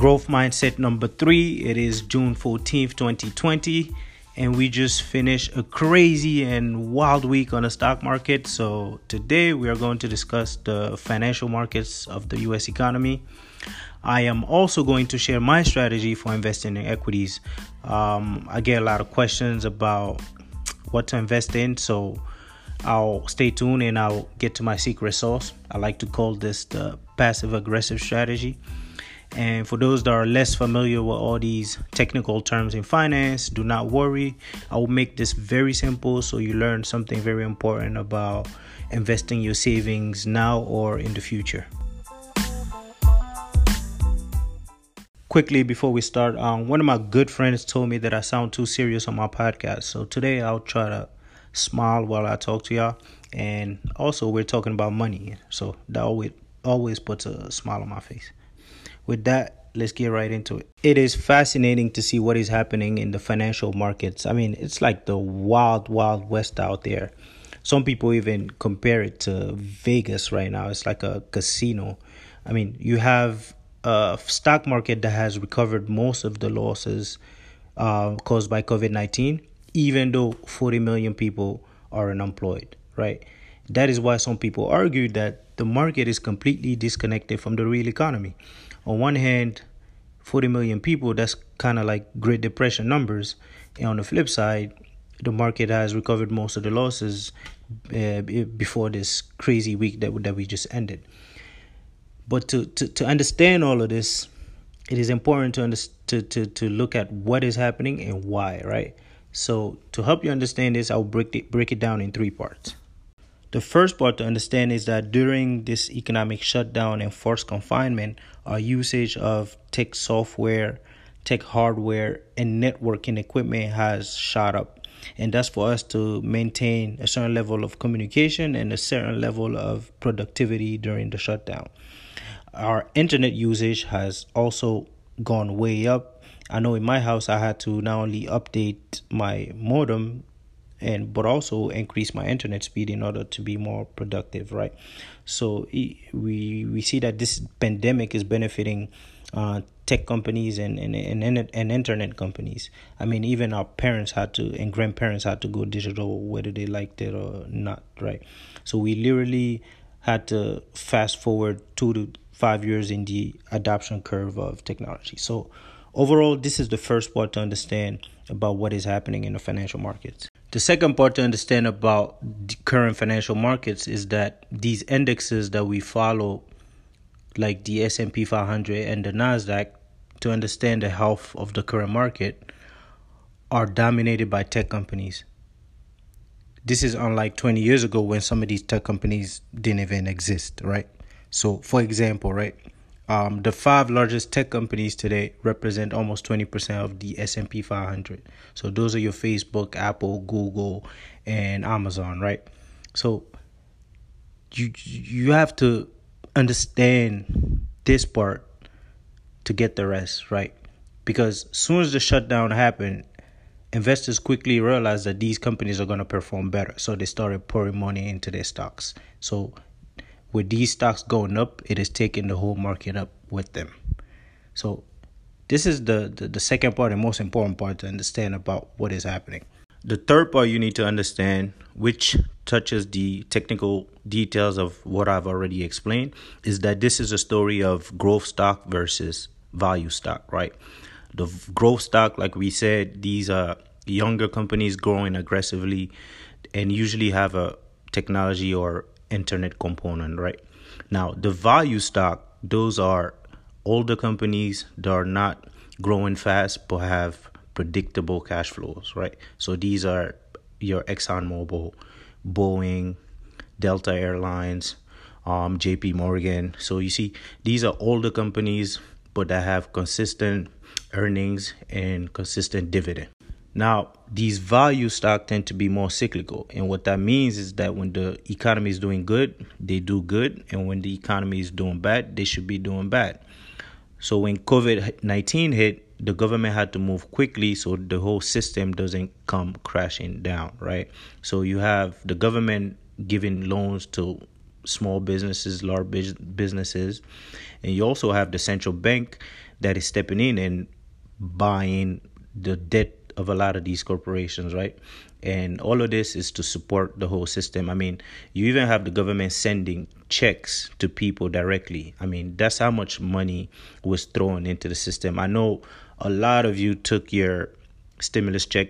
Growth Mindset number three. It is June 14th, 2020, and we just finished a crazy and wild week on the stock market. So, today we are going to discuss the financial markets of the US economy. I am also going to share my strategy for investing in equities. Um, I get a lot of questions about what to invest in, so I'll stay tuned and I'll get to my secret sauce. I like to call this the passive aggressive strategy. And for those that are less familiar with all these technical terms in finance, do not worry. I will make this very simple so you learn something very important about investing your savings now or in the future. Quickly before we start, um, one of my good friends told me that I sound too serious on my podcast. So today I'll try to smile while I talk to y'all. And also, we're talking about money. So that always, always puts a smile on my face with that, let's get right into it. It is fascinating to see what is happening in the financial markets. I mean, it's like the wild, wild west out there. Some people even compare it to Vegas right now. It's like a casino. I mean, you have a stock market that has recovered most of the losses uh, caused by COVID 19, even though 40 million people are unemployed, right? That is why some people argue that the market is completely disconnected from the real economy on one hand, 40 million people, that's kind of like Great Depression numbers. And on the flip side, the market has recovered most of the losses uh, before this crazy week that, that we just ended. But to, to, to understand all of this, it is important to, under, to, to, to look at what is happening and why, right? So to help you understand this, I'll break it, break it down in three parts. The first part to understand is that during this economic shutdown and forced confinement, our usage of tech software, tech hardware, and networking equipment has shot up. And that's for us to maintain a certain level of communication and a certain level of productivity during the shutdown. Our internet usage has also gone way up. I know in my house I had to not only update my modem and but also increase my internet speed in order to be more productive right? So we we see that this pandemic is benefiting uh, tech companies and, and and and internet companies. I mean even our parents had to and grandparents had to go digital whether they liked it or not right? So we literally had to fast forward 2 to 5 years in the adoption curve of technology. So overall this is the first part to understand about what is happening in the financial markets the second part to understand about the current financial markets is that these indexes that we follow, like the S&P 500 and the Nasdaq, to understand the health of the current market, are dominated by tech companies. This is unlike 20 years ago when some of these tech companies didn't even exist, right? So, for example, right, um, the five largest tech companies today represent almost 20% of the S&P 500. So those are your Facebook, Apple, Google, and Amazon, right? So you you have to understand this part to get the rest, right? Because as soon as the shutdown happened, investors quickly realized that these companies are going to perform better. So they started pouring money into their stocks. So with these stocks going up, it is taking the whole market up with them. So this is the, the, the second part and most important part to understand about what is happening. The third part you need to understand, which touches the technical details of what I've already explained, is that this is a story of growth stock versus value stock, right? The growth stock, like we said, these are younger companies growing aggressively and usually have a technology or internet component, right? Now, the value stock, those are older companies that are not growing fast but have predictable cash flows, right? So these are your ExxonMobil, Boeing, Delta Airlines, um, JP Morgan. So you see, these are older companies but that have consistent earnings and consistent dividend. Now, these value stock tend to be more cyclical. And what that means is that when the economy is doing good, they do good. And when the economy is doing bad, they should be doing bad. So when COVID 19 hit, the government had to move quickly so the whole system doesn't come crashing down, right? So you have the government giving loans to small businesses, large businesses, and you also have the central bank that is stepping in and buying the debt of a lot of these corporations, right? And all of this is to support the whole system. I mean, you even have the government sending checks to people directly. I mean, that's how much money was thrown into the system. I know a lot of you took your stimulus check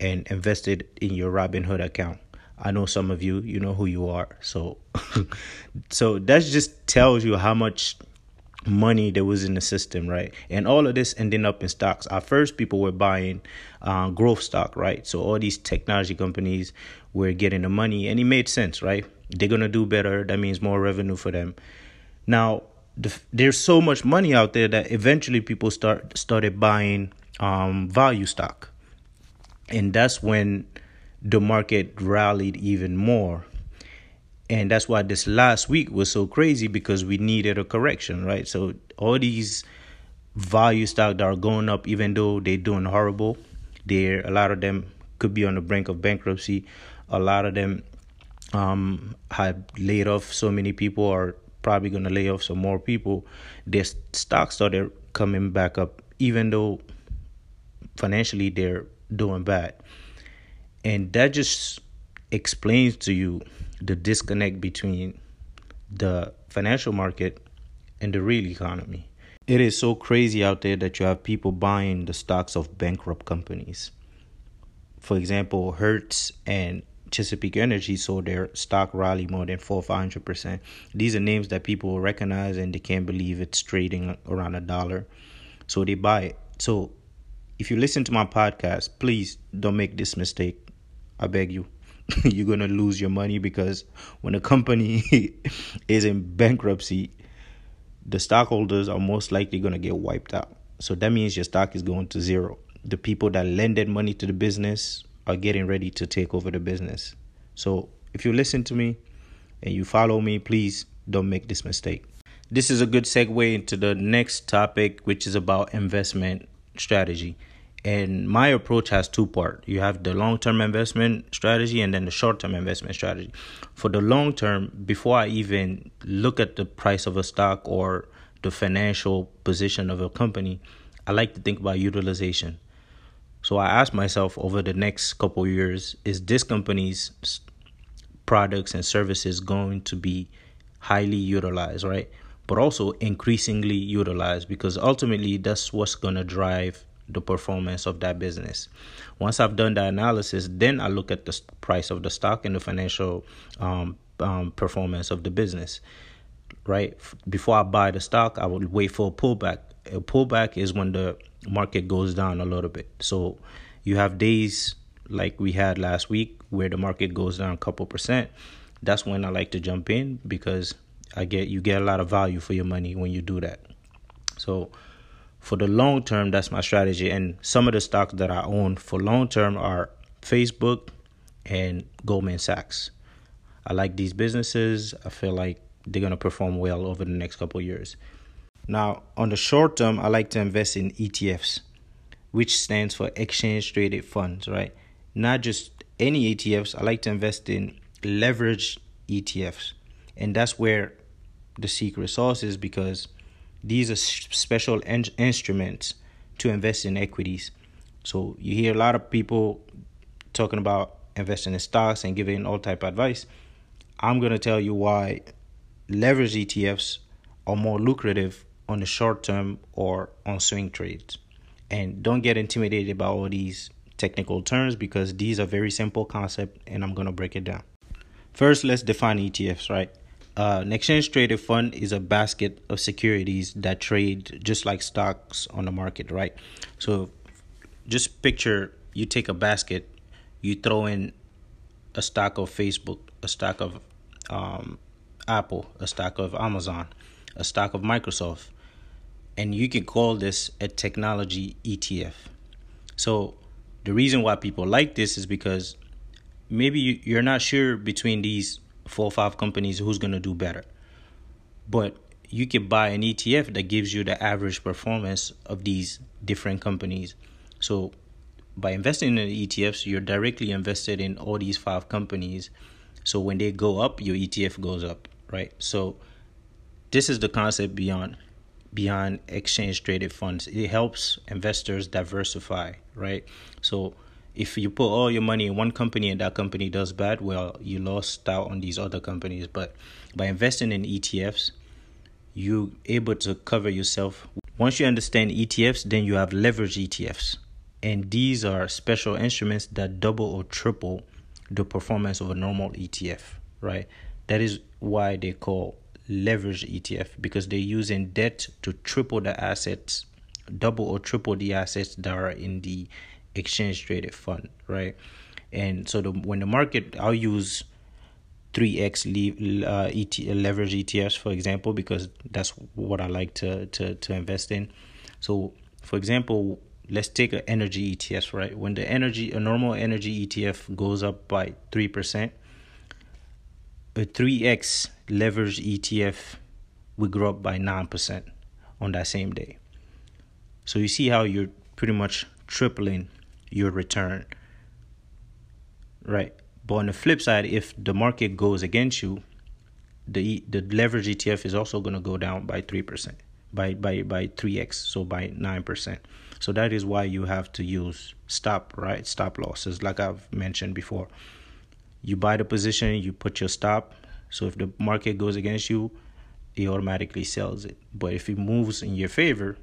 and invested in your Robinhood account. I know some of you, you know who you are. So so that just tells you how much money that was in the system, right? And all of this ending up in stocks. At first, people were buying uh, growth stock, right? So all these technology companies were getting the money, and it made sense, right? They're gonna do better. That means more revenue for them. Now, the, there's so much money out there that eventually people start started buying um, value stock, and that's when the market rallied even more and that's why this last week was so crazy because we needed a correction right? So all these value stock that are going up even though they're doing horrible there a lot of them could be on the brink of bankruptcy. A lot of them um have laid off so many people are probably going to lay off some more people. Their stocks started coming back up even though financially they're doing bad. And that just explains to you the disconnect between the financial market and the real economy. It is so crazy out there that you have people buying the stocks of bankrupt companies. For example, Hertz and Chesapeake Energy saw their stock rally more than four five hundred percent. These are names that people recognize and they can't believe it's trading around a dollar, so they buy it. So, if you listen to my podcast, please don't make this mistake. I beg you. you're going to lose your money because when a company is in bankruptcy, the stockholders are most likely going to get wiped out. So that means your stock is going to zero. The people that lended money to the business are getting ready to take over the business. So if you listen to me and you follow me, please don't make this mistake. This is a good segue into the next topic, which is about investment strategy and my approach has two part. You have the long term investment strategy and then the short term investment strategy. For the long term before i even look at the price of a stock or the financial position of a company i like to think about utilization. So i ask myself over the next couple years is this company's products and services going to be highly utilized right? But also increasingly utilized because ultimately that's what's going to drive the performance of that business. Once I've done the analysis, then I look at the price of the stock and the financial um, um, performance of the business. Right before I buy the stock, I would wait for a pullback. A pullback is when the market goes down a little bit. So you have days like we had last week where the market goes down a couple percent. That's when I like to jump in because I get you get a lot of value for your money when you do that. So for the long term, that's my strategy. And some of the stocks that I own for long term are Facebook and Goldman Sachs. I like these businesses. I feel like they're going to perform well over the next couple years. Now, on the short term, I like to invest in ETFs, which stands for exchange traded funds, right? Not just any ETFs. I like to invest in leveraged ETFs. And that's where the secret sauce is because these are special en- instruments to invest in equities. So you hear a lot of people talking about investing in stocks and giving all type of advice. I'm going to tell you why leverage ETFs are more lucrative on the short term or on swing trades. And don't get intimidated by all these technical terms because these are very simple concept and I'm going to break it down. First, let's define ETFs, right? Uh, an exchange traded fund is a basket of securities that trade just like stocks on the market, right? So just picture you take a basket, you throw in a stock of Facebook, a stock of um, Apple, a stock of Amazon, a stock of Microsoft, and you can call this a technology ETF. So the reason why people like this is because maybe you're not sure between these four or five companies who's going to do better. But you can buy an ETF that gives you the average performance of these different companies. So by investing in the ETFs, you're directly invested in all these five companies So when they go up, your ETF goes up, right? So this is the concept beyond beyond exchange traded funds. It helps investors diversify, right? So if you put all your money in one company and that company does bad, well, you lost out on these other companies. But by investing in ETFs, you're able to cover yourself. Once you understand ETFs, then you have leverage ETFs. And these are special instruments that double or triple the performance of a normal ETF, right? That is why they call leverage ETF because they're using debt to triple the assets, double or triple the assets that are in the exchange traded fund, right? And so the, when the market, I'll use 3x leave, uh, ET, leverage ETFs, for example, because that's what I like to, to, to invest in. So, for example, let's take an energy ETF, right? When the energy, a normal energy ETF goes up by 3%, a 3x leverage ETF will grow up by 9% on that same day. So you see how you're pretty much tripling your return, right? But on the flip side, if the market goes against you, the the leverage ETF is also going to go down by 3%, by by by 3x, so by 9%. So that is why you have to use stop, right? Stop losses like I've mentioned before you buy the position, you put your stop. So if the market goes against you, it automatically sells it. But if it moves in your favor,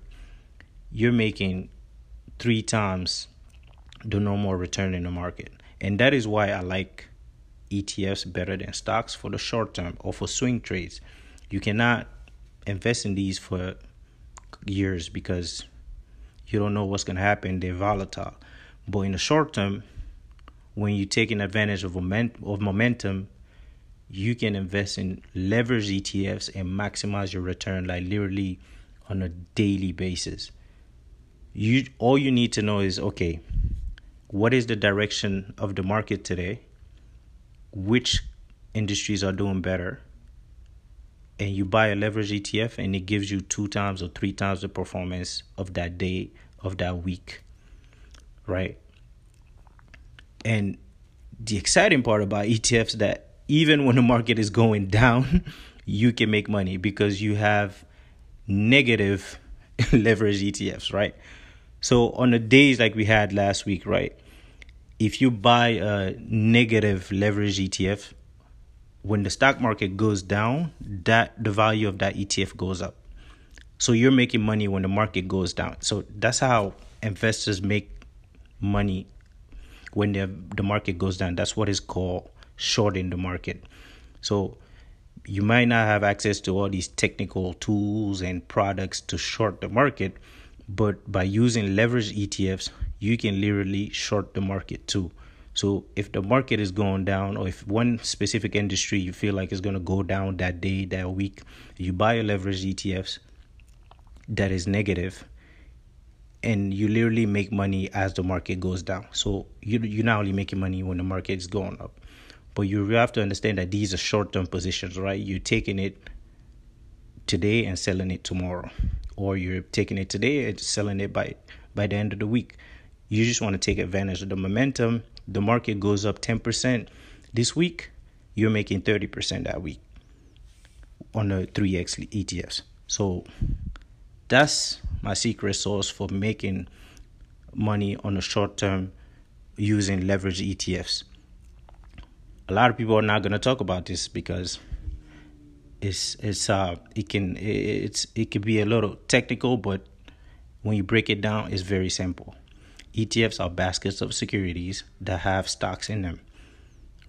you're making three times the normal return in the market. And that is why I like ETFs better than stocks for the short term or for swing trades. You cannot invest in these for years because you don't know what's going to happen. They're volatile. But in the short term, when you're taking advantage of, moment, of momentum, you can invest in leverage ETFs and maximize your return like literally on a daily basis. You all you need to know is okay, what is the direction of the market today? Which industries are doing better? And you buy a leverage ETF and it gives you two times or three times the performance of that day of that week. Right? And the exciting part about ETFs that even when the market is going down, you can make money because you have negative leverage ETFs, right? So on the days like we had last week, right? If you buy a negative leverage ETF, when the stock market goes down, that the value of that ETF goes up. So you're making money when the market goes down. So that's how investors make money when the the market goes down. That's what is called shorting the market. So you might not have access to all these technical tools and products to short the market, but by using leverage ETFs, you can literally short the market too. So if the market is going down, or if one specific industry you feel like is going to go down that day, that week, you buy a leverage ETFs that is negative and you literally make money as the market goes down. So you you're not only making money when the market is going up, but you have to understand that these are short term positions, right? You're taking it today and selling it tomorrow, or you're taking it today and selling it by by the end of the week. You just want to take advantage of the momentum. The market goes up ten percent this week. You're making thirty percent that week on the three X ETFs. So that's my secret sauce for making money on the short term using leverage ETFs. A lot of people are not going to talk about this because it's it's uh it can it's it can be a little technical, but when you break it down, it's very simple. ETFs are baskets of securities that have stocks in them,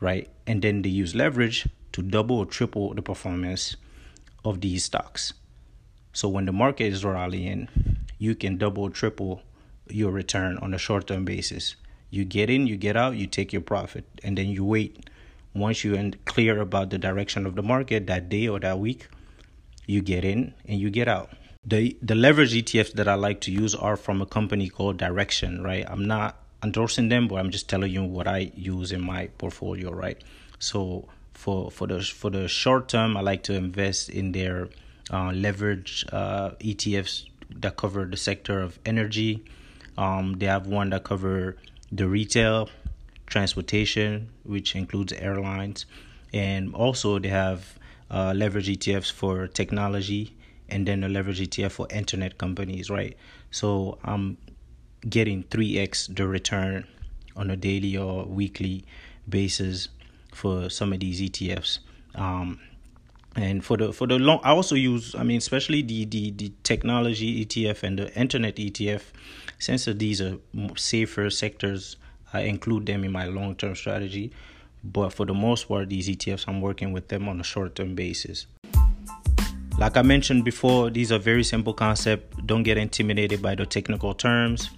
right? And then they use leverage to double or triple the performance of these stocks. So when the market is rallying, you can double, triple your return on a short term basis. You get in, you get out, you take your profit, and then you wait. Once you're clear about the direction of the market that day or that week, you get in and you get out. The the leverage ETFs that I like to use are from a company called Direxion, right? I'm not endorsing them, but I'm just telling you what I use in my portfolio, right? So for for the for the short term, I like to invest in their uh, leverage uh, ETFs that cover the sector of energy. Um, they have one that cover the retail, transportation, which includes airlines, and also they have uh, leverage ETFs for technology, and then a leverage ETF for internet companies, right? So I'm getting 3x the return on a daily or weekly basis for some of these ETFs. Um, and for the for the long, I also use. I mean, especially the the the technology ETF and the internet ETF. Since these are safer sectors, I include them in my long term strategy. But for the most part, these ETFs, I'm working with them on a short term basis. Like I mentioned before, these are very simple concepts. Don't get intimidated by the technical terms.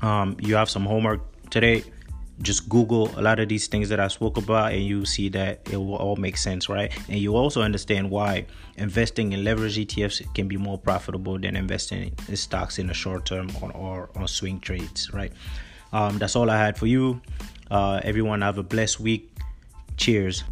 Um, you have some homework today. Just Google a lot of these things that I spoke about, and you see that it will all make sense, right? And you also understand why investing in leverage ETFs can be more profitable than investing in stocks in the short term or, or on swing trades, right? Um, that's all I had for you. Uh, everyone have a blessed week. Cheers.